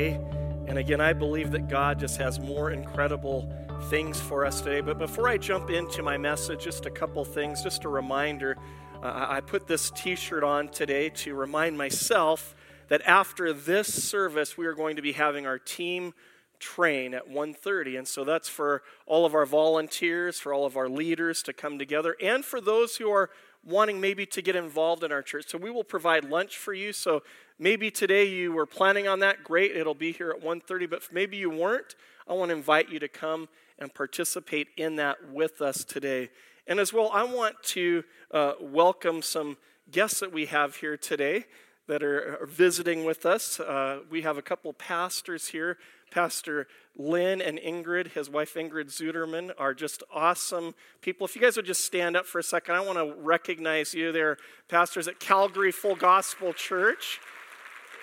today. And again, I believe that God just has more incredible things for us today. But before I jump into my message, just a couple things, just a reminder. Uh, I put this t shirt on today to remind myself that after this service, we are going to be having our team train at 1.30 and so that's for all of our volunteers for all of our leaders to come together and for those who are wanting maybe to get involved in our church. So we will provide lunch for you. So maybe today you were planning on that. Great it'll be here at 1.30 but maybe you weren't i want to invite you to come and participate in that with us today. And as well i want to uh, welcome some guests that we have here today that are visiting with us. Uh, we have a couple pastors here. Pastor Lynn and Ingrid, his wife Ingrid Zuderman, are just awesome people. If you guys would just stand up for a second, I want to recognize you. They're pastors at Calgary Full Gospel Church.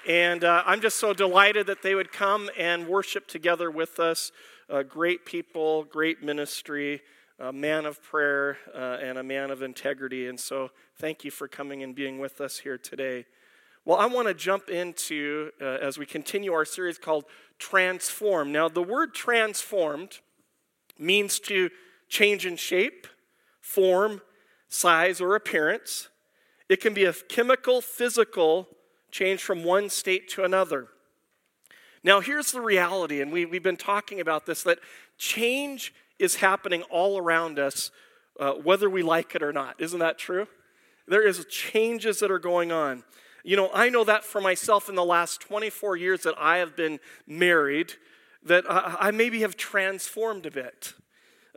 And uh, I'm just so delighted that they would come and worship together with us. Uh, great people, great ministry, a man of prayer, uh, and a man of integrity. And so, thank you for coming and being with us here today. Well, I want to jump into, uh, as we continue our series called Transform. Now, the word transformed means to change in shape, form, size, or appearance. It can be a chemical, physical change from one state to another. Now, here's the reality, and we, we've been talking about this that change is happening all around us, uh, whether we like it or not. Isn't that true? There is changes that are going on. You know, I know that for myself in the last 24 years that I have been married, that I, I maybe have transformed a bit.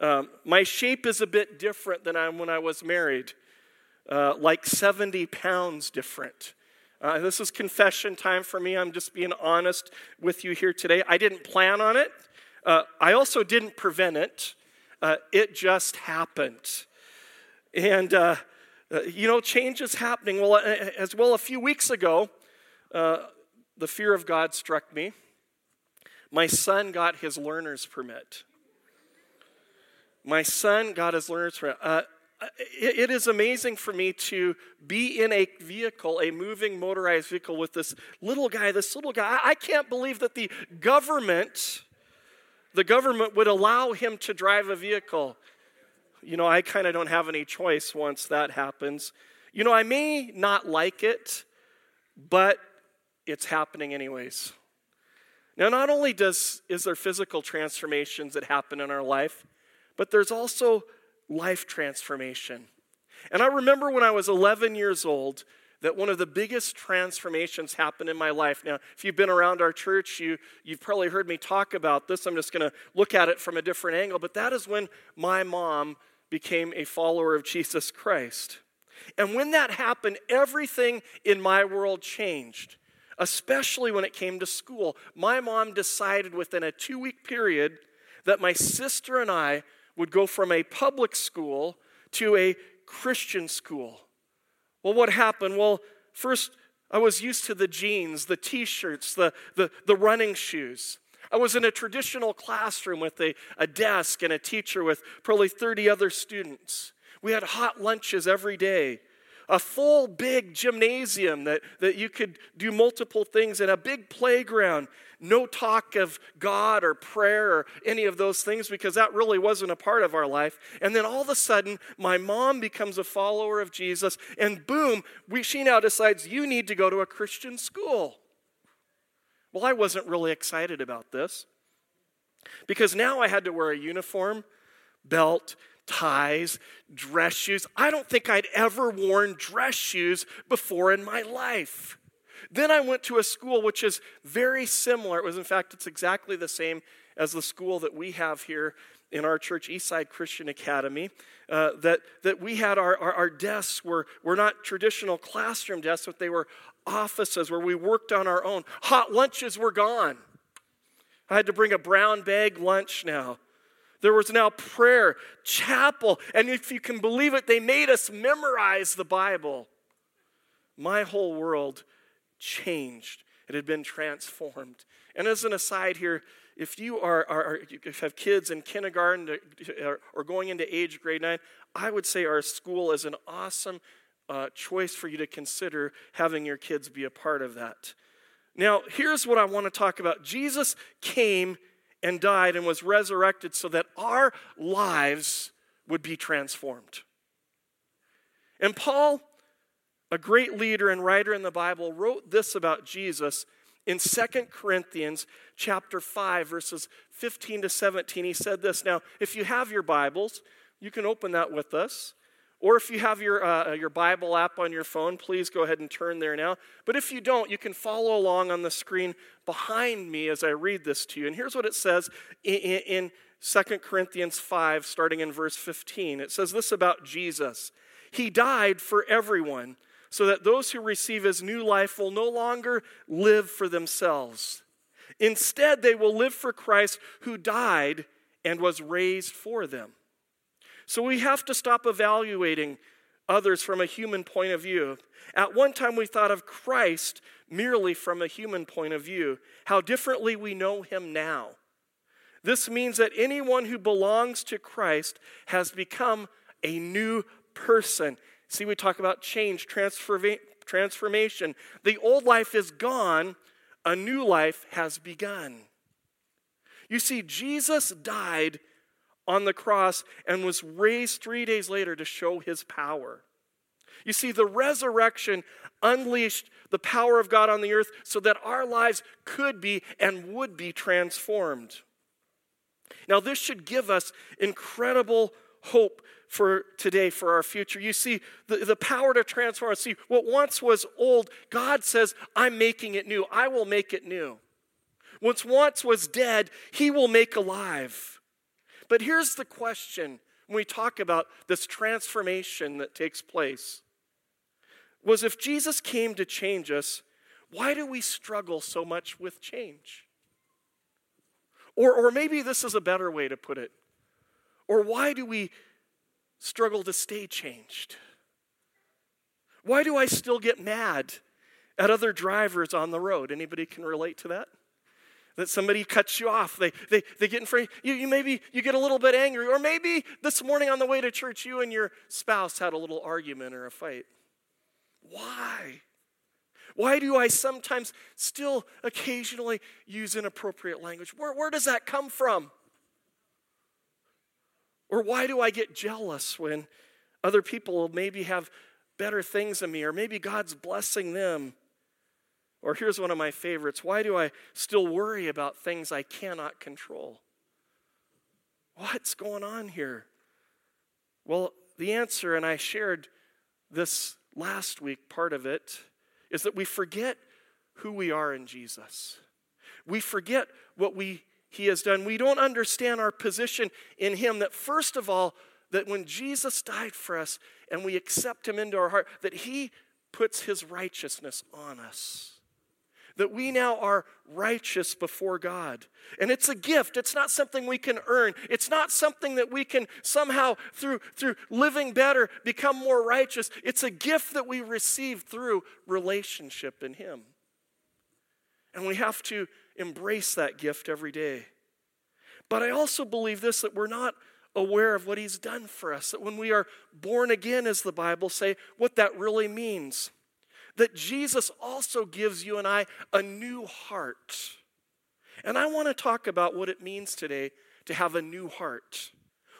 Um, my shape is a bit different than I, when I was married, uh, like 70 pounds different. Uh, this is confession time for me. I'm just being honest with you here today. I didn't plan on it. Uh, I also didn't prevent it. Uh, it just happened. And uh, you know, change is happening. Well, as well, a few weeks ago, uh, the fear of God struck me. My son got his learner's permit. My son got his learner's permit. Uh, it, it is amazing for me to be in a vehicle, a moving motorized vehicle with this little guy, this little guy. I, I can't believe that the government, the government would allow him to drive a vehicle you know, I kind of don't have any choice once that happens. You know, I may not like it, but it's happening anyways. Now, not only does is there physical transformations that happen in our life, but there's also life transformation. And I remember when I was 11 years old that one of the biggest transformations happened in my life. Now, if you've been around our church, you, you've probably heard me talk about this. I'm just going to look at it from a different angle. But that is when my mom became a follower of Jesus Christ. And when that happened, everything in my world changed, especially when it came to school. My mom decided within a two week period that my sister and I would go from a public school to a Christian school. Well, what happened? Well, first, I was used to the jeans, the t shirts, the, the, the running shoes. I was in a traditional classroom with a, a desk and a teacher with probably 30 other students. We had hot lunches every day, a full big gymnasium that, that you could do multiple things in, a big playground. No talk of God or prayer or any of those things because that really wasn't a part of our life. And then all of a sudden, my mom becomes a follower of Jesus, and boom, we, she now decides you need to go to a Christian school. Well, I wasn't really excited about this because now I had to wear a uniform, belt, ties, dress shoes. I don't think I'd ever worn dress shoes before in my life. Then I went to a school which is very similar. It was, in fact, it's exactly the same as the school that we have here in our church, Eastside Christian Academy. Uh, that, that we had our, our, our desks were, were not traditional classroom desks, but they were offices where we worked on our own. Hot lunches were gone. I had to bring a brown bag lunch now. There was now prayer, chapel, and if you can believe it, they made us memorize the Bible. My whole world changed. It had been transformed. And as an aside here, if you are, are, are have kids in kindergarten or going into age grade nine, I would say our school is an awesome uh, choice for you to consider having your kids be a part of that. Now, here's what I want to talk about Jesus came and died and was resurrected so that our lives would be transformed. And Paul, a great leader and writer in the Bible, wrote this about Jesus in 2 Corinthians chapter 5 verses 15 to 17. He said this. Now, if you have your Bibles, you can open that with us. Or if you have your, uh, your Bible app on your phone, please go ahead and turn there now. But if you don't, you can follow along on the screen behind me as I read this to you. And here's what it says in, in 2 Corinthians 5, starting in verse 15. It says this about Jesus He died for everyone, so that those who receive his new life will no longer live for themselves. Instead, they will live for Christ who died and was raised for them. So we have to stop evaluating others from a human point of view. At one time, we thought of Christ merely from a human point of view. How differently we know him now. This means that anyone who belongs to Christ has become a new person. See, we talk about change, transformation. The old life is gone, a new life has begun. You see, Jesus died on the cross and was raised three days later to show his power. You see, the resurrection unleashed the power of God on the earth so that our lives could be and would be transformed. Now, this should give us incredible hope for today, for our future. You see, the, the power to transform. See, what once was old, God says, I'm making it new. I will make it new. What once was dead, He will make alive. But here's the question when we talk about this transformation that takes place was if Jesus came to change us, why do we struggle so much with change? Or, or maybe this is a better way to put it. Or why do we struggle to stay changed? Why do I still get mad at other drivers on the road? Anybody can relate to that? That somebody cuts you off. They, they, they get in front you, you maybe you get a little bit angry. Or maybe this morning on the way to church you and your spouse had a little argument or a fight. Why? Why do i sometimes still occasionally use inappropriate language? Where, where does that come from? Or why do i get jealous when other people maybe have better things than me? Or maybe god's blessing them or here's one of my favorites why do I still worry about things I cannot control? What's going on here? Well, the answer, and I shared this last week, part of it, is that we forget who we are in Jesus. We forget what we he has done. We don't understand our position in him that first of all that when Jesus died for us and we accept him into our heart that he puts his righteousness on us that we now are righteous before God. And it's a gift. It's not something we can earn. It's not something that we can somehow, through, through living better, become more righteous. It's a gift that we receive through relationship in Him. And we have to embrace that gift every day. But I also believe this that we're not aware of what He's done for us, that when we are born again, as the Bible say, what that really means that Jesus also gives you and I a new heart. And I want to talk about what it means today to have a new heart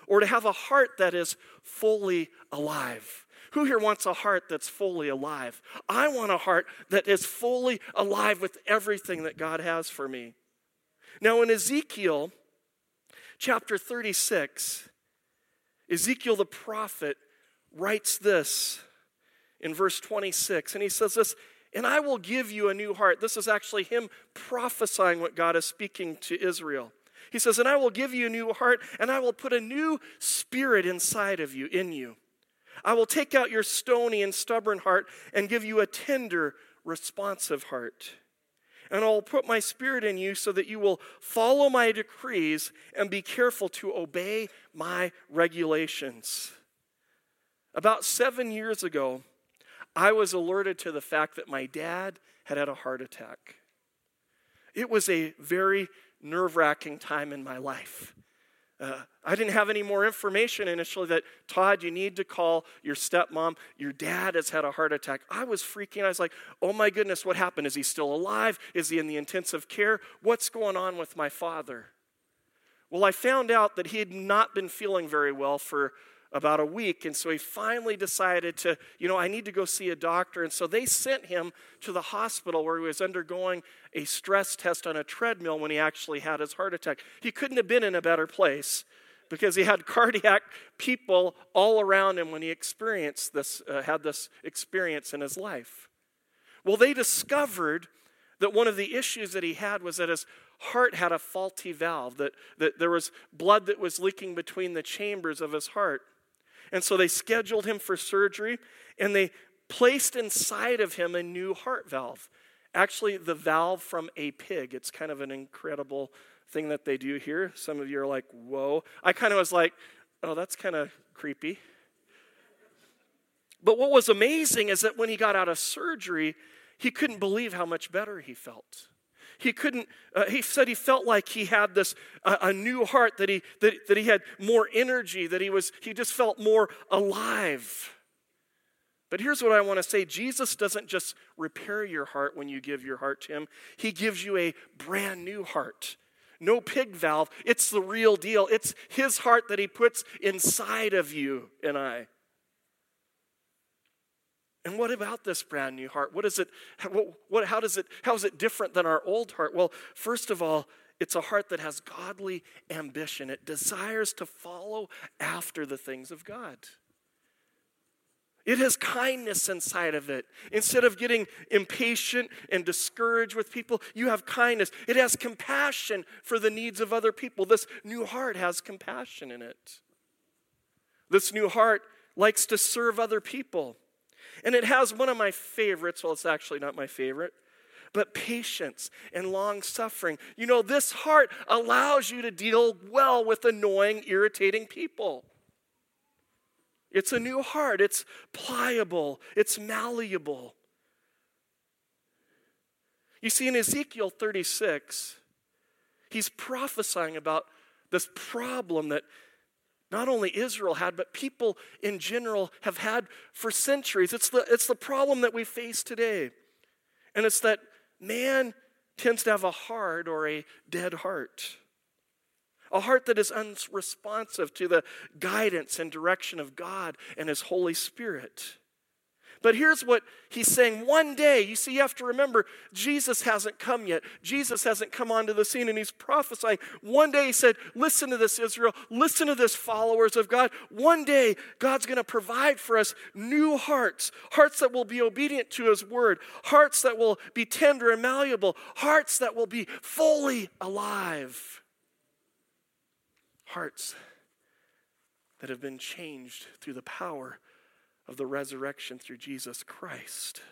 or to have a heart that is fully alive. Who here wants a heart that's fully alive? I want a heart that is fully alive with everything that God has for me. Now, in Ezekiel chapter 36, Ezekiel the prophet writes this in verse 26. And he says this, and I will give you a new heart. This is actually him prophesying what God is speaking to Israel. He says, and I will give you a new heart, and I will put a new spirit inside of you, in you. I will take out your stony and stubborn heart and give you a tender, responsive heart. And I will put my spirit in you so that you will follow my decrees and be careful to obey my regulations. About seven years ago, I was alerted to the fact that my dad had had a heart attack. It was a very nerve wracking time in my life. uh, I didn't have any more information initially that, Todd, you need to call your stepmom. Your dad has had a heart attack. I was freaking. I was like, oh my goodness, what happened? Is he still alive? Is he in the intensive care? What's going on with my father? Well, I found out that he had not been feeling very well for about a week. And so he finally decided to, you know, I need to go see a doctor. And so they sent him to the hospital where he was undergoing a stress test on a treadmill when he actually had his heart attack. He couldn't have been in a better place because he had cardiac people all around him when he experienced this, uh, had this experience in his life. Well, they discovered that one of the issues that he had was that his heart had a faulty valve, that, that there was blood that was leaking between the chambers of his heart. And so they scheduled him for surgery and they placed inside of him a new heart valve. Actually, the valve from a pig. It's kind of an incredible thing that they do here. Some of you are like, whoa. I kind of was like, oh, that's kind of creepy. But what was amazing is that when he got out of surgery, he couldn't believe how much better he felt he couldn't, uh, he said he felt like he had this, uh, a new heart, that he, that, that he had more energy, that he was, he just felt more alive. But here's what I want to say Jesus doesn't just repair your heart when you give your heart to him, he gives you a brand new heart. No pig valve. It's the real deal. It's his heart that he puts inside of you and I. And what about this brand new heart? What is it? What, what, how does it? How is it different than our old heart? Well, first of all, it's a heart that has godly ambition. It desires to follow after the things of God. It has kindness inside of it. Instead of getting impatient and discouraged with people, you have kindness. It has compassion for the needs of other people. This new heart has compassion in it. This new heart likes to serve other people. And it has one of my favorites, well, it's actually not my favorite, but patience and long suffering. You know, this heart allows you to deal well with annoying, irritating people. It's a new heart, it's pliable, it's malleable. You see, in Ezekiel 36, he's prophesying about this problem that not only Israel had, but people in general have had for centuries. It's the, it's the problem that we face today. And it's that man tends to have a hard or a dead heart. A heart that is unresponsive to the guidance and direction of God and His Holy Spirit. But here's what he's saying one day, you see, you have to remember, Jesus hasn't come yet. Jesus hasn't come onto the scene, and he's prophesying. One day he said, Listen to this, Israel. Listen to this, followers of God. One day, God's going to provide for us new hearts, hearts that will be obedient to his word, hearts that will be tender and malleable, hearts that will be fully alive, hearts that have been changed through the power of the resurrection through Jesus Christ.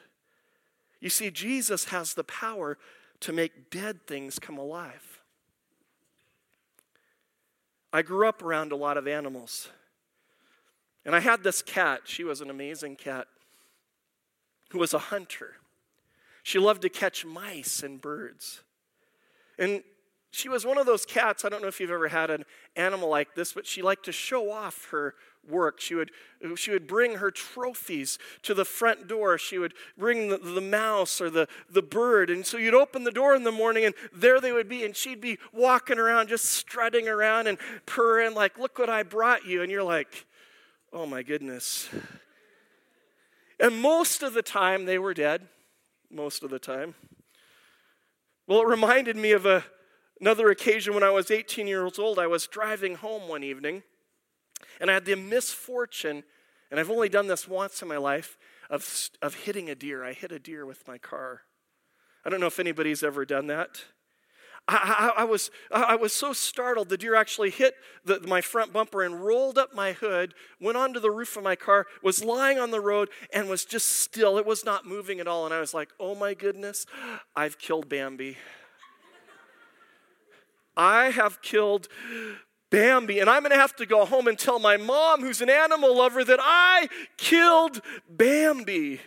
You see, Jesus has the power to make dead things come alive. I grew up around a lot of animals. And I had this cat. She was an amazing cat who was a hunter. She loved to catch mice and birds. And she was one of those cats. I don't know if you've ever had an animal like this, but she liked to show off her work. She would, she would bring her trophies to the front door. She would bring the, the mouse or the, the bird. And so you'd open the door in the morning, and there they would be. And she'd be walking around, just strutting around and purring, like, Look what I brought you. And you're like, Oh my goodness. And most of the time, they were dead. Most of the time. Well, it reminded me of a, another occasion when I was 18 years old. I was driving home one evening and I had the misfortune, and I've only done this once in my life, of, of hitting a deer. I hit a deer with my car. I don't know if anybody's ever done that. I, I, I, was, I was so startled. The deer actually hit the, my front bumper and rolled up my hood, went onto the roof of my car, was lying on the road, and was just still. It was not moving at all. And I was like, oh my goodness, I've killed Bambi. I have killed Bambi, and I'm going to have to go home and tell my mom, who's an animal lover, that I killed Bambi.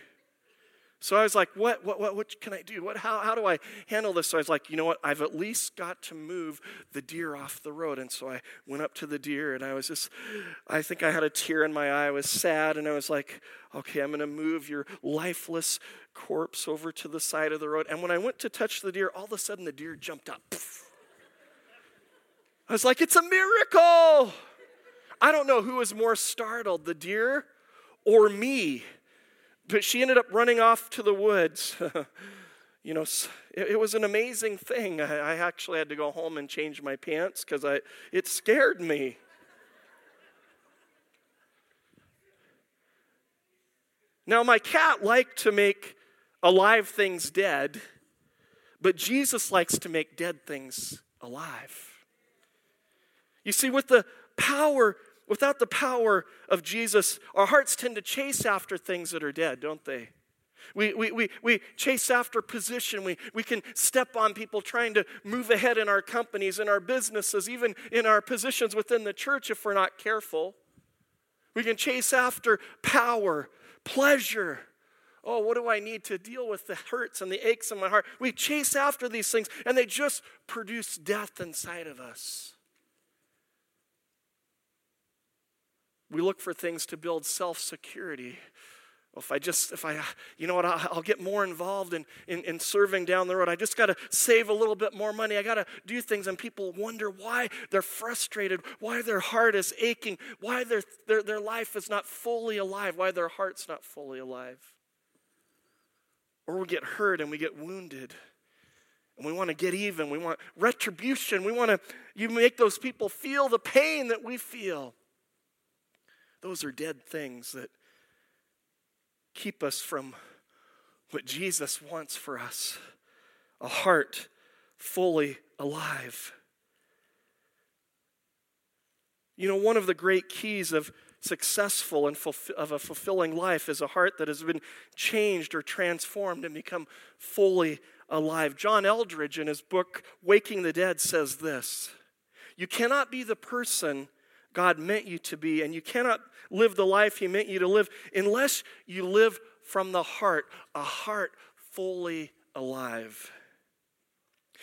So I was like, what, what, what, what can I do? What, how, how do I handle this? So I was like, you know what? I've at least got to move the deer off the road. And so I went up to the deer and I was just, I think I had a tear in my eye. I was sad and I was like, okay, I'm going to move your lifeless corpse over to the side of the road. And when I went to touch the deer, all of a sudden the deer jumped up. I was like, it's a miracle. I don't know who was more startled, the deer or me. But she ended up running off to the woods. you know, it, it, was an amazing thing. I, I, actually had to go home and change my pants because I it scared me. Now, my cat liked to make alive things dead, but Jesus likes to make dead things alive. You see, with the power Without the power of Jesus, our hearts tend to chase after things that are dead, don't they? We, we, we, we chase after position. We, we can step on people trying to move ahead in our companies, in our businesses, even in our positions within the church if we're not careful. We can chase after power, pleasure. Oh, what do I need to deal with the hurts and the aches in my heart? We chase after these things and they just produce death inside of us. We look for things to build self security. If I just, if I, you know what, I'll, get more involved in, in, in serving down the road. I just got to save a little bit more money. I got to do things, and people wonder why they're frustrated, why their heart is aching, why their, their, their life is not fully alive, why their heart's not fully alive. Or we get hurt and we get wounded. And we want to get even. We want retribution. We want to you make those people feel the pain that we feel. Those are dead things that keep us from what Jesus wants for us a heart fully alive. You know, one of the great keys of successful and of a fulfilling life is a heart that has been changed or transformed and become fully alive. John Eldredge, in his book Waking the Dead, says this You cannot be the person God meant you to be, and you cannot live the life He meant you to live unless you live from the heart, a heart fully alive.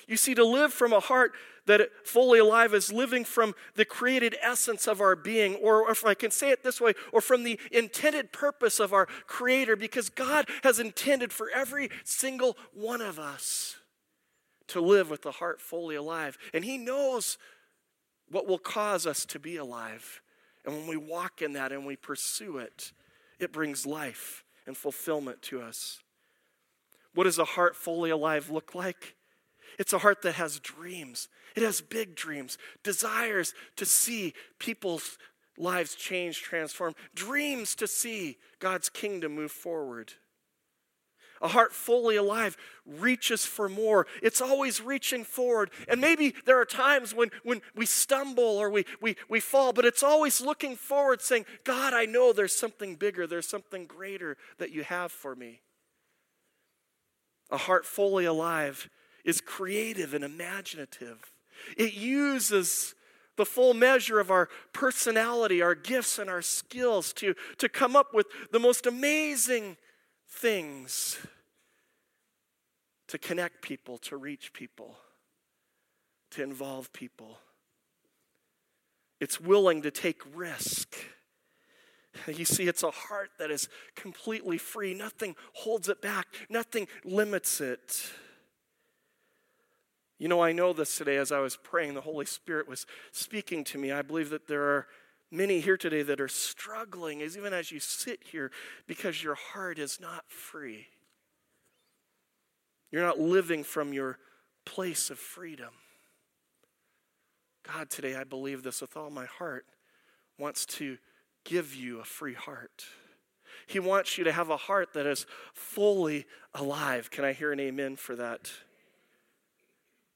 You see, to live from a heart that fully alive is living from the created essence of our being, or if I can say it this way, or from the intended purpose of our Creator, because God has intended for every single one of us to live with the heart fully alive. And He knows what will cause us to be alive. And when we walk in that and we pursue it, it brings life and fulfillment to us. What does a heart fully alive look like? It's a heart that has dreams. It has big dreams, desires to see people's lives change, transform, dreams to see God's kingdom move forward. A heart fully alive reaches for more. It's always reaching forward. And maybe there are times when, when we stumble or we, we, we fall, but it's always looking forward, saying, God, I know there's something bigger, there's something greater that you have for me. A heart fully alive is creative and imaginative. It uses the full measure of our personality, our gifts, and our skills to, to come up with the most amazing things to connect people, to reach people, to involve people. It's willing to take risk. You see, it's a heart that is completely free. Nothing holds it back, nothing limits it. You know, I know this today as I was praying, the Holy Spirit was speaking to me. I believe that there are many here today that are struggling, as even as you sit here, because your heart is not free. You're not living from your place of freedom. God, today I believe this with all my heart, wants to give you a free heart. He wants you to have a heart that is fully alive. Can I hear an amen for that?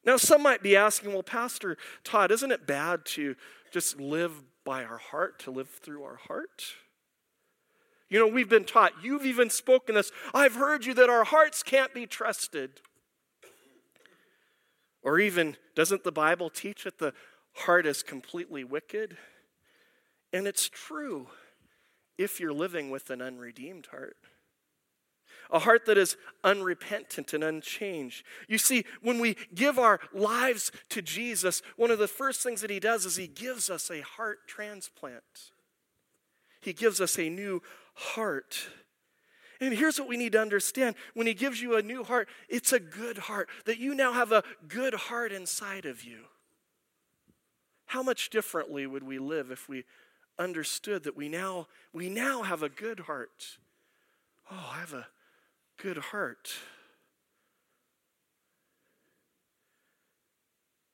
Now, some might be asking, well, Pastor Todd, isn't it bad to just live by our heart, to live through our heart? You know, we've been taught, you've even spoken this. I've heard you that our hearts can't be trusted. Or even, doesn't the Bible teach that the heart is completely wicked? And it's true if you're living with an unredeemed heart. A heart that is unrepentant and unchanged. You see, when we give our lives to Jesus, one of the first things that He does is He gives us a heart transplant. He gives us a new heart. And here's what we need to understand when He gives you a new heart, it's a good heart, that you now have a good heart inside of you. How much differently would we live if we understood that we now, we now have a good heart? Oh, I have a good heart.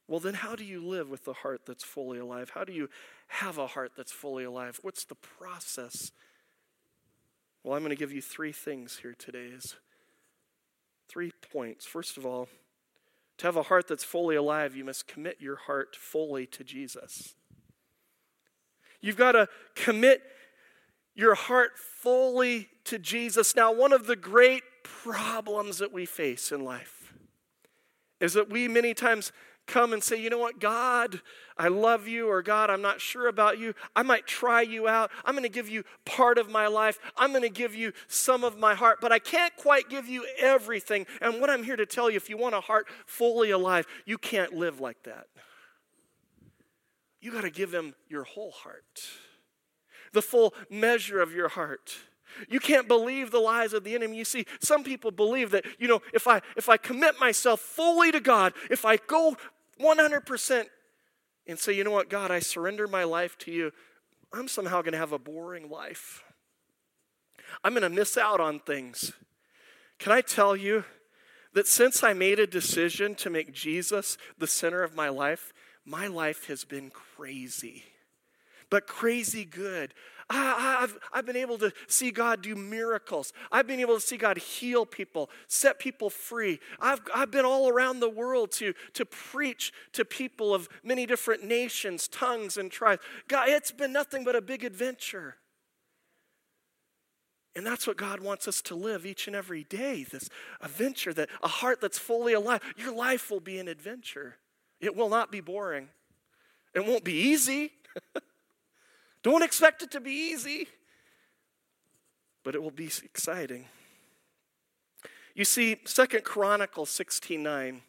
Well, then, how do you live with a heart that's fully alive? How do you have a heart that's fully alive? What's the process? Well, I'm going to give you three things here today. Is three points. First of all, to have a heart that's fully alive, you must commit your heart fully to Jesus. You've got to commit your heart fully to Jesus. Now, one of the great problems that we face in life is that we many times come and say, you know what, God, I love you, or God, I'm not sure about you. I might try you out. I'm going to give you part of my life. I'm going to give you some of my heart, but I can't quite give you everything. And what I'm here to tell you, if you want a heart fully alive, you can't live like that. You got to give him your whole heart the full measure of your heart. You can't believe the lies of the enemy. You see, some people believe that, you know, if I if I commit myself fully to God, if I go 100% and say, you know what, God, I surrender my life to you, I'm somehow going to have a boring life. I'm going to miss out on things. Can I tell you that since I made a decision to make Jesus the center of my life, my life has been crazy but crazy good. I, have I've been able to see God do miracles. I've been able to see God heal people, set people free. I've, I've been all around the world to, to preach to people of many different nations, tongues, and tribes. God, it's been nothing but a big adventure. And that's what God wants us to live each and every day this adventure, that a heart that's fully alive. Your life will be an adventure. It will not be boring. It won't be easy. Don't expect it to be easy, but it will be exciting. You see, Second Chronicles 16:9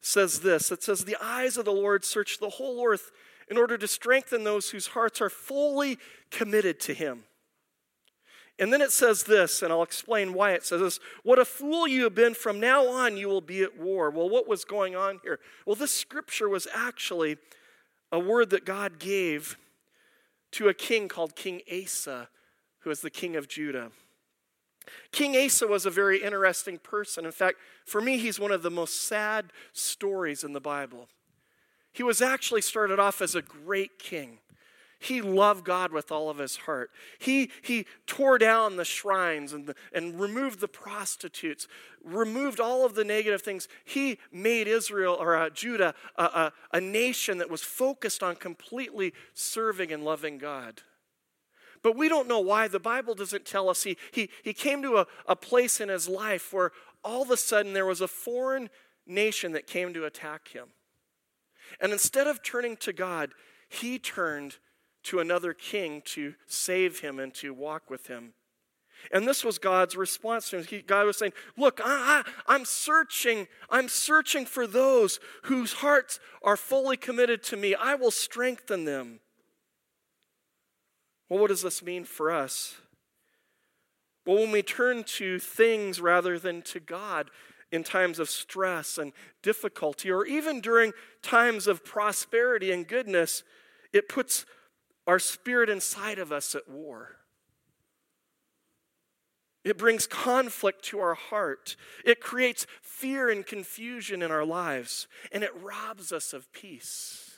says this. It says, The eyes of the Lord search the whole earth in order to strengthen those whose hearts are fully committed to him. And then it says this, and I'll explain why it says this. What a fool you have been. From now on, you will be at war. Well, what was going on here? Well, this scripture was actually a word that God gave to a king called King Asa, who was the king of Judah. King Asa was a very interesting person. In fact, for me, he's one of the most sad stories in the Bible. He was actually started off as a great king. He loved God with all of his heart. He, he tore down the shrines and, the, and removed the prostitutes, removed all of the negative things. He made Israel or uh, Judah a, a, a nation that was focused on completely serving and loving God. But we don't know why. The Bible doesn't tell us. He, he, he came to a, a place in his life where all of a sudden there was a foreign nation that came to attack him. And instead of turning to God, he turned to another king to save him and to walk with him. And this was God's response to him. He, God was saying, Look, I, I, I'm searching. I'm searching for those whose hearts are fully committed to me. I will strengthen them. Well, what does this mean for us? Well, when we turn to things rather than to God in times of stress and difficulty, or even during times of prosperity and goodness, it puts our spirit inside of us at war. It brings conflict to our heart. It creates fear and confusion in our lives, and it robs us of peace.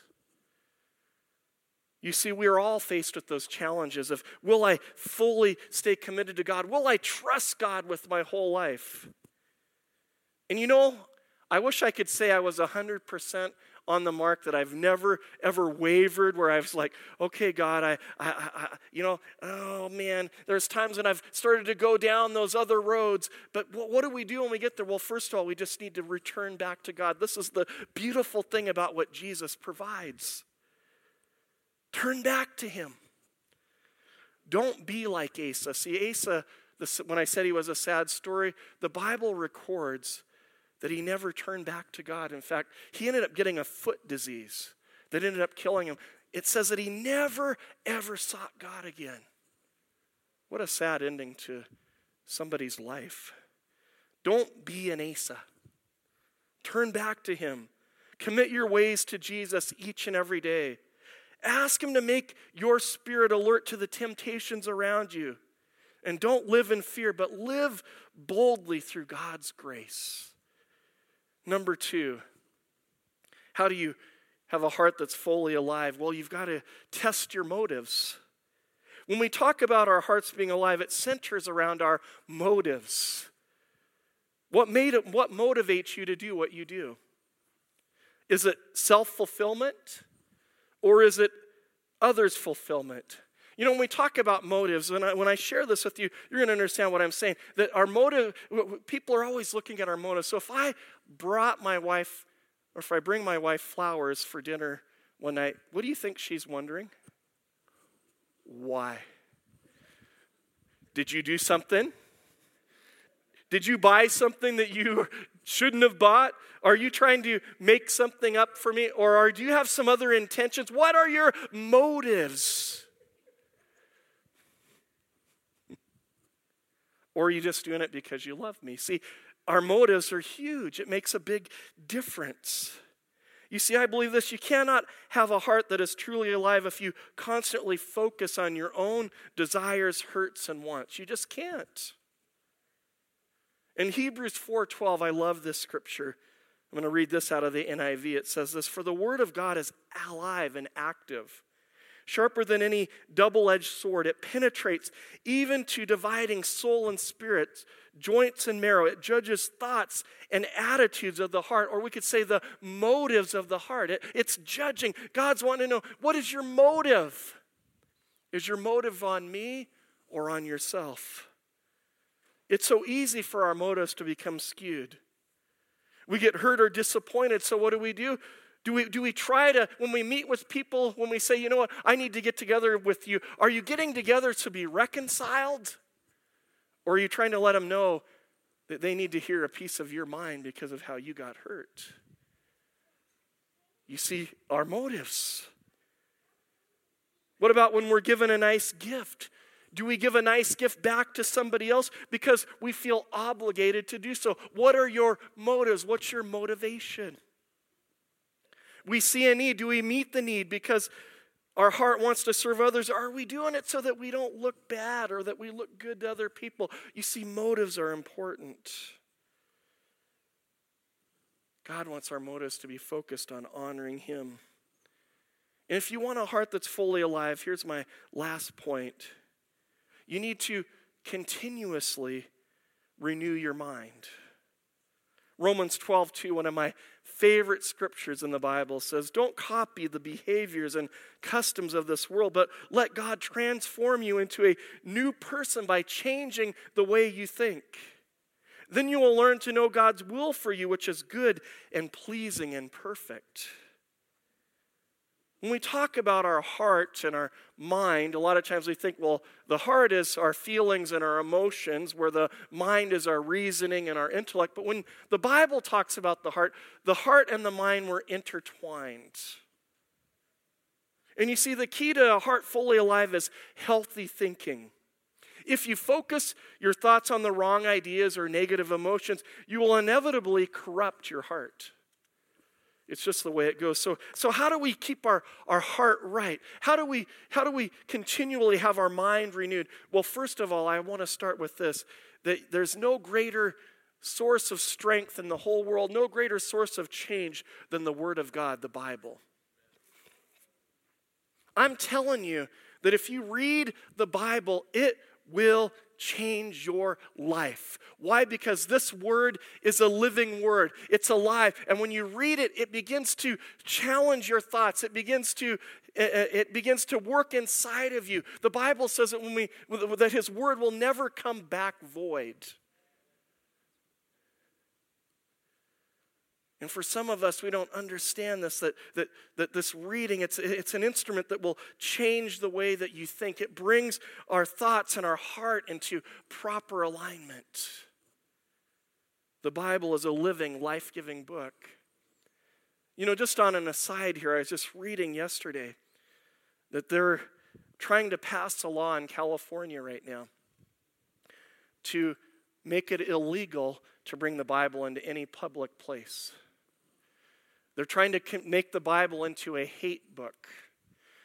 You see, we are all faced with those challenges of will I fully stay committed to God? Will I trust God with my whole life? And you know, I wish I could say I was 100% on the mark that I've never ever wavered where I was like, okay, God, I, I, I, you know, oh man, there's times when I've started to go down those other roads. But what, what do we do when we get there? Well, first of all, we just need to return back to God. This is the beautiful thing about what Jesus provides. Turn back to Him. Don't be like Asa. See, Asa when I said he was a sad story, the Bible records that he never turned back to God. In fact, he ended up getting a foot disease that ended up killing him. It says that he never, ever sought God again. What a sad ending to somebody's life. Don't be an Asa. Turn back to him. Commit your ways to Jesus each and every day. Ask him to make your spirit alert to the temptations around you. And don't live in fear, but live boldly through God's grace. Number two, how do you have a heart that's fully alive? Well, you've got to test your motives. When we talk about our hearts being alive, it centers around our motives. What, made it, what motivates you to do what you do? Is it self fulfillment or is it others' fulfillment? You know, when we talk about motives, when I, when I share this with you, you're going to understand what I'm saying. That our motive, people are always looking at our motives. So if I brought my wife, or if I bring my wife flowers for dinner one night, what do you think she's wondering? Why? Did you do something? Did you buy something that you shouldn't have bought? Are you trying to make something up for me? Or are, do you have some other intentions? What are your motives? Or are you just doing it because you love me? See, our motives are huge. It makes a big difference. You see, I believe this. You cannot have a heart that is truly alive if you constantly focus on your own desires, hurts, and wants. You just can't. In Hebrews 4:12, I love this scripture. I'm going to read this out of the NIV. It says this, "For the word of God is alive and active, sharper than any double-edged sword. It penetrates even to dividing soul and spirit, joints and marrow. It judges thoughts and attitudes of the heart, or we could say the motives of the heart. It, it's judging. God's wanting to know, what is your motive? Is your motive on me or on yourself?" It's so easy for our motives to become skewed. We get hurt or disappointed, so what do we do? Do we, do we try to, when we meet with people, when we say, you know what, I need to get together with you, are you getting together to be reconciled? Or are you trying to let them know that they need to hear a piece of your mind because of how you got hurt? You see, our motives. What about when we're given a nice gift? Do we give a nice gift back to somebody else because we feel obligated to do so? What are your motives? What's your motivation? We see a need. Do we meet the need because our heart wants to serve others? Are we doing it so that we don't look bad or that we look good to other people? You see, motives are important. God wants our motives to be focused on honoring Him. And if you want a heart that's fully alive, here's my last point. You need to continuously renew your mind. Romans 12, 2, one of my favorite scriptures in the Bible says, Don't copy the behaviors and customs of this world, but let God transform you into a new person by changing the way you think. Then you will learn to know God's will for you, which is good and pleasing and perfect. When we talk about our heart and our mind, a lot of times we think, well, the heart is our feelings and our emotions, where the mind is our reasoning and our intellect. But when the Bible talks about the heart, the heart and the mind were intertwined. And you see, the key to a heart fully alive is healthy thinking. If you focus your thoughts on the wrong ideas or negative emotions, you will inevitably corrupt your heart. It's just the way it goes. So, so how do we keep our, our heart right? How do, we, how do we continually have our mind renewed? Well, first of all, I want to start with this that there's no greater source of strength in the whole world, no greater source of change than the Word of God, the Bible. I'm telling you that if you read the Bible, it will change your life. Why? Because this word is a living word, it's alive. And when you read it, it begins to challenge your thoughts, it begins to it begins to work inside of you. The Bible says that when we that his word will never come back void. And for some of us, we don't understand this that, that, that this reading, it's, it's an instrument that will change the way that you think. It brings our thoughts and our heart into proper alignment. The Bible is a living, life giving book. You know, just on an aside here, I was just reading yesterday that they're trying to pass a law in California right now to make it illegal to bring the Bible into any public place. They're trying to make the Bible into a hate book,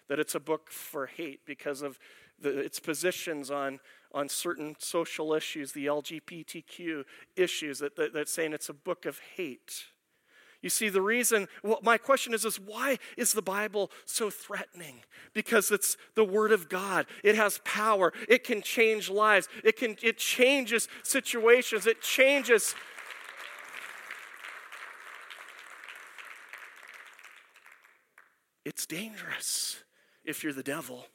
that it's a book for hate because of the, its positions on, on certain social issues, the LGBTQ issues, that, that, that's saying it's a book of hate. You see, the reason, well, my question is, is why is the Bible so threatening? Because it's the Word of God. It has power. It can change lives. It can it changes situations. It changes It's dangerous if you're the devil.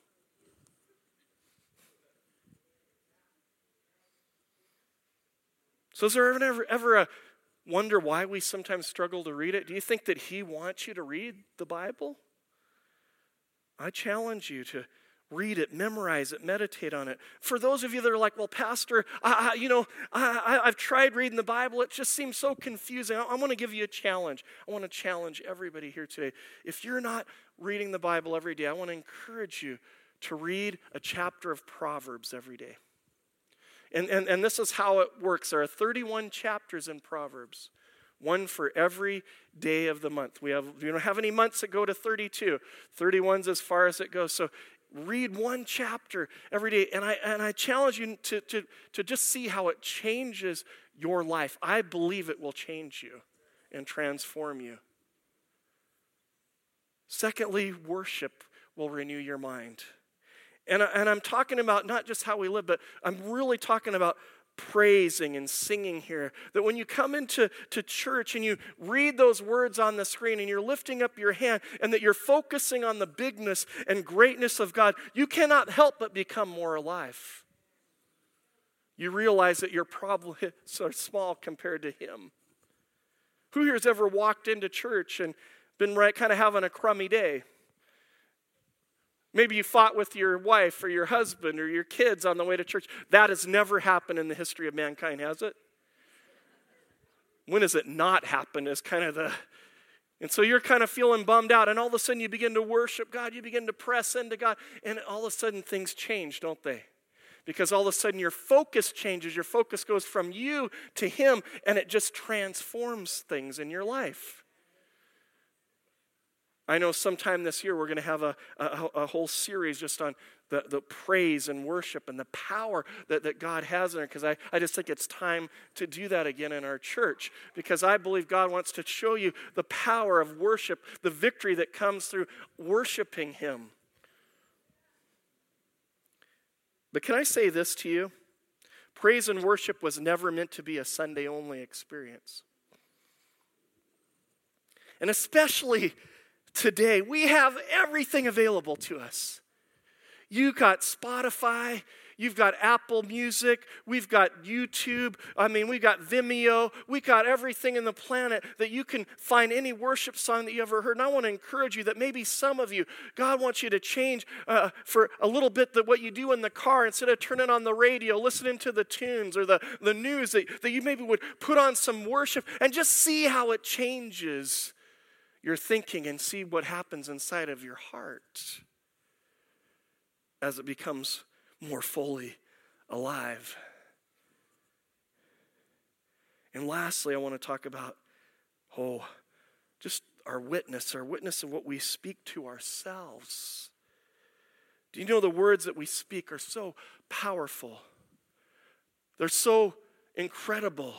So, is there ever, ever a wonder why we sometimes struggle to read it? Do you think that He wants you to read the Bible? I challenge you to read it, memorize it, meditate on it. For those of you that are like, well, Pastor, I, I, you know, I, have tried reading the Bible, it just seems so confusing. I, I want to give you a challenge. I want to challenge everybody here today. If you're not reading the Bible every day, I want to encourage you to read a chapter of Proverbs every day. And, and, and this is how it works. There are 31 chapters in Proverbs, one for every day of the month. We have we don't have any months that go to 32. 31's as far as it goes. So read one chapter every day. And I and I challenge you to, to, to just see how it changes your life. I believe it will change you and transform you. Secondly, worship will renew your mind. And, and I'm talking about not just how we live, but I'm really talking about praising and singing here. That when you come into to church and you read those words on the screen and you're lifting up your hand and that you're focusing on the bigness and greatness of God, you cannot help but become more alive. You realize that your problems are small compared to Him. Who here has ever walked into church and been right, kind of having a crummy day? Maybe you fought with your wife or your husband or your kids on the way to church. That has never happened in the history of mankind, has it? When has it not happened? Is kind of the. And so you're kind of feeling bummed out, and all of a sudden you begin to worship God, you begin to press into God, and all of a sudden things change, don't they? Because all of a sudden your focus changes. Your focus goes from you to Him, and it just transforms things in your life. I know sometime this year we're going to have a, a, a, whole series just on the, the praise and worship and the power that, that God has in it because I, I just think it's time to do that again in our church because I believe God wants to show you the power of worship, the victory that comes through worshiping Him. But can I say this to you? Praise and worship was never meant to be a Sunday only experience. And especially today. We have everything available to us. You got Spotify, you've got Apple Music, we've got YouTube, I mean, we've got Vimeo, We've got everything in the planet that you can find any worship song that you ever heard. And I want to encourage you that maybe some of you, God wants you to change uh, for a little bit that what you do in the car instead of turning on the radio, listening to the tunes or the, the news, that, that you maybe would put on some worship and just see how it changes your thinking and see what happens inside of your heart as it becomes more fully alive. And lastly, I want to talk about, oh, just our witness, our witness of what we speak to ourselves. Do you know the words that we speak are so powerful? They're so incredible.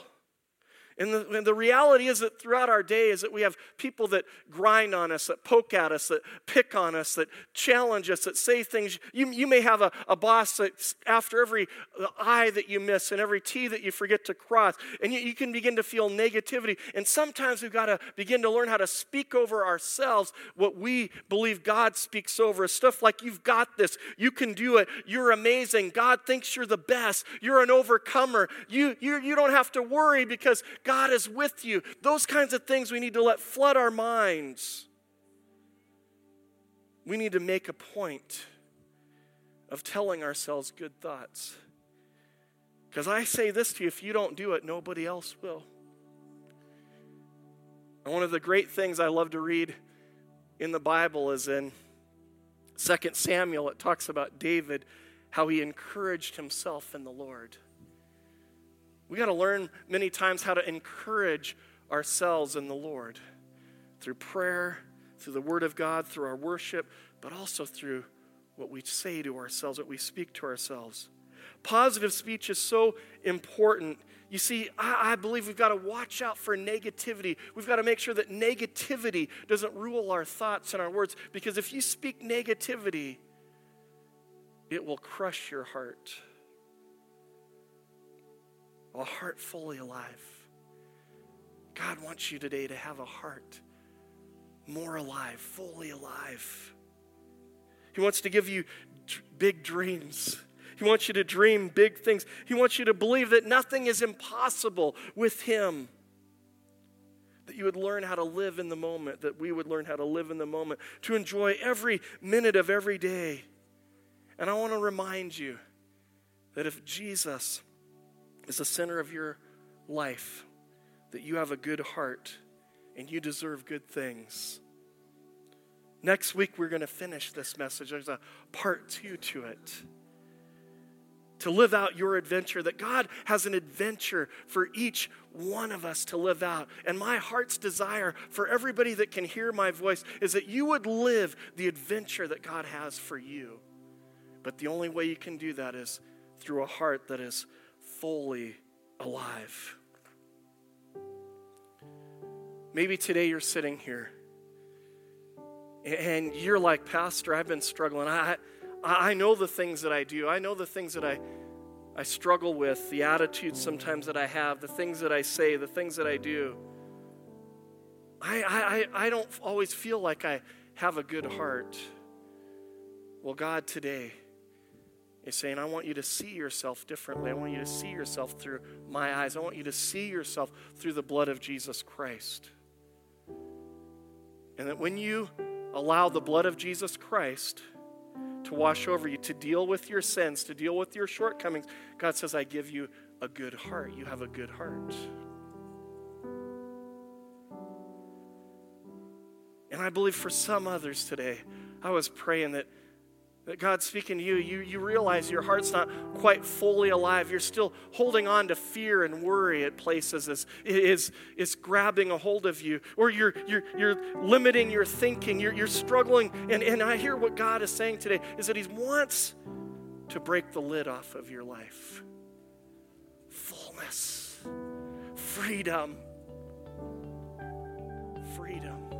And the, and the, reality is that throughout our day is that we have people that grind on us, that poke at us, that pick on us, that challenge us, that say things. You, you may have a, a boss that after every uh, I that you miss and every T that you forget to cross, and you, you can begin to feel negativity. And sometimes we've got to begin to learn how to speak over ourselves what we believe God speaks over us. Stuff like, you've got this, you can do it, you're amazing, God thinks you're the best, you're an overcomer, you, you, you don't have to worry because God is with you. Those kinds of things we need to let flood our minds. We need to make a point of telling ourselves good thoughts. Because I say this to you if you don't do it, nobody else will. And one of the great things I love to read in the Bible is in 2 Samuel. It talks about David, how he encouraged himself in the Lord. We got to learn many times how to encourage ourselves in the Lord through prayer, through the Word of God, through our worship, but also through what we say to ourselves, what we speak to ourselves. Positive speech is so important. You see, I, I believe we've got to watch out for negativity. We've got to make sure that negativity doesn't rule our thoughts and our words, because if you speak negativity, it will crush your heart. A heart fully alive. God wants you today to have a heart more alive, fully alive. He wants to give you big dreams. He wants you to dream big things. He wants you to believe that nothing is impossible with Him. That you would learn how to live in the moment, that we would learn how to live in the moment, to enjoy every minute of every day. And I want to remind you that if Jesus is the center of your life, that you have a good heart and you deserve good things. Next week, we're going to finish this message. There's a part two to it to live out your adventure, that God has an adventure for each one of us to live out. And my heart's desire for everybody that can hear my voice is that you would live the adventure that God has for you. But the only way you can do that is through a heart that is fully alive. Maybe today you're sitting here and you're like, Pastor, I've been struggling. I, I know the things that I do. I know the things that I, I struggle with, the attitudes sometimes that I have, the things that I say, the things that I do. I, I, I don't always feel like I have a good heart. Well, God today is saying, I want you to see yourself differently. I want you to see yourself through my eyes. I want you to see yourself through the blood of Jesus Christ. And that when you allow the blood of Jesus Christ, to wash over you, to deal with your sins, to deal with your shortcomings. God says, I give you a good heart. You have a good heart. And I believe for some others today, I was praying that that God's speaking to you, you, you realize your heart's not quite fully alive. You're still holding on to fear and worry at places is, is, is grabbing a hold of you. Or you're, you're, you're limiting your thinking. You're, you're struggling. And, and I hear what God is saying today is that He wants to break the lid off of your life. Fullness, freedom, freedom.